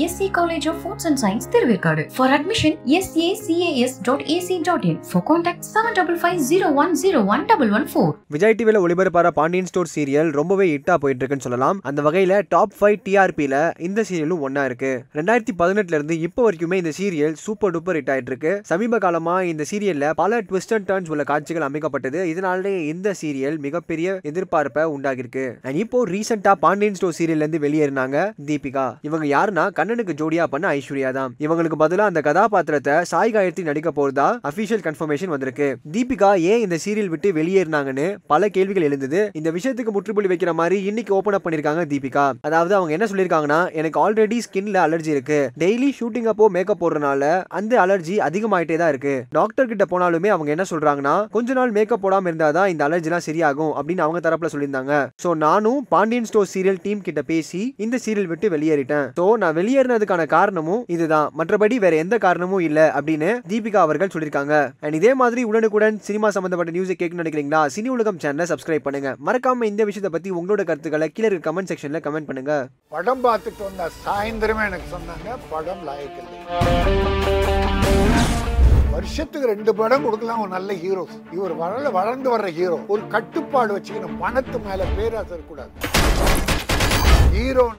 S AC double five zero one zero one double one four Vijay டிவியில் ஒளிபரப்பார Pandian store serial ரொம்பவே ஹிட்டா போயிட்டு இருக்குன்னு சொல்லலாம். அந்த வகையில் டாப் ஃபைவ் டிஆர்பியில் இந்த சீரியலும் ஒன்றா இருக்கு. ரெண்டாயிரத்தி பதினெட்டுல இருந்து இப்போ வரைக்குமே இந்த சீரியல் சூப்பர் டூப்பர் ஹிட் ஆயிட்டு இருக்கு சமீப காலமாக இந்த சீரியல்ல பல ட்விஸ்ட் அண்ட் டர்ன்ஸ் உள்ள காட்சிகள் அமைக்கப்பட்டது. இதனாலே இந்த சீரியல் மிகப்பெரிய எதிர்பார்ப்பை உண்டாகிருக்கு அண்ட் இப்போ ரீசெண்டாக பாண்டியன் ஸ்டோர் சீரியல்லேருந்து வெளியேறினாங்க தீபிகா. இவங்க யாருன்னா கண்ணனுக்கு ஜோடியா பண்ண ஐஸ்வர்யா தான். இவங்களுக்கு பதிலா அந்த கதாபாத்திரத்தை சாய் காயத்ரி நடிக்க போறதா அபிஷியல் கன்ஃபர்மேஷன் வந்திருக்கு. தீபிகா ஏன் இந்த சீரியல் விட்டு வெளியேறினாங்கன்னு பல கேள்விகள் எழுந்தது. இந்த விஷயத்துக்கு முற்றுப்புள்ளி வைக்கிற மாதிரி இன்னைக்கு ஓபன் அப் பண்ணிருக்காங்க தீபிகா. அதாவது அவங்க என்ன சொல்லிருக்காங்கன்னா எனக்கு ஆல்ரெடி ஸ்கின்ல அலர்ஜி இருக்கு. டெய்லி ஷூட்டிங் அப்போ மேக்கப் போடுறதுனால அந்த அலர்ஜி அதிகமாயிட்டே தான் இருக்கு. டாக்டர் கிட்ட போனாலுமே அவங்க என்ன சொல்றாங்கன்னா கொஞ்ச நாள் மேக்கப் போடாம இருந்தாதான் இந்த அலர்ஜிலாம் சரியாகும் அப்படின்னு அவங்க தரப்புல சொல்லியிருந்தாங்க. சோ நானும் பாண்டியன் ஸ்டோர் சீரியல் டீம் கிட்ட பேசி இந்த சீரியல் விட்டு வெளியேறிட்டேன். சோ நான் வெளியேறினதுக்கான காரணமும் இதுதான். மற்றபடி வேற எந்த காரணமும் இல்ல அப்படின்னு தீபிகா அவர்கள் சொல்லியிருக்காங்க. அண்ட் இதே மாதிரி உடனுக்குடன் சினிமா சம்பந்தப்பட்ட நியூஸை கேட்கணும்னு நினைக்கிறீங்களா? சினி உலகம் சேனலை சப்ஸ்கிரைப் பண்ணுங்க. மறக்காம இந்த விஷயத்தை பத்தி உங்களோட கருத்துக்களை கீழே இருக்க கமெண்ட் செக்ஷன்ல கமெண்ட் பண்ணுங்க. படம் பார்த்துட்டு வந்த சாயந்தரமே எனக்கு சொன்னாங்க படம் லாயக்கில்லை. வருஷத்துக்கு ரெண்டு படம் கொடுக்கலாம் ஒரு நல்ல ஹீரோ இவர் வளர வளர்ந்து வர்ற ஹீரோ ஒரு கட்டுப்பாடு வச்சுக்கணும். பணத்து மேல பேராசை கூடாது ஹீரோ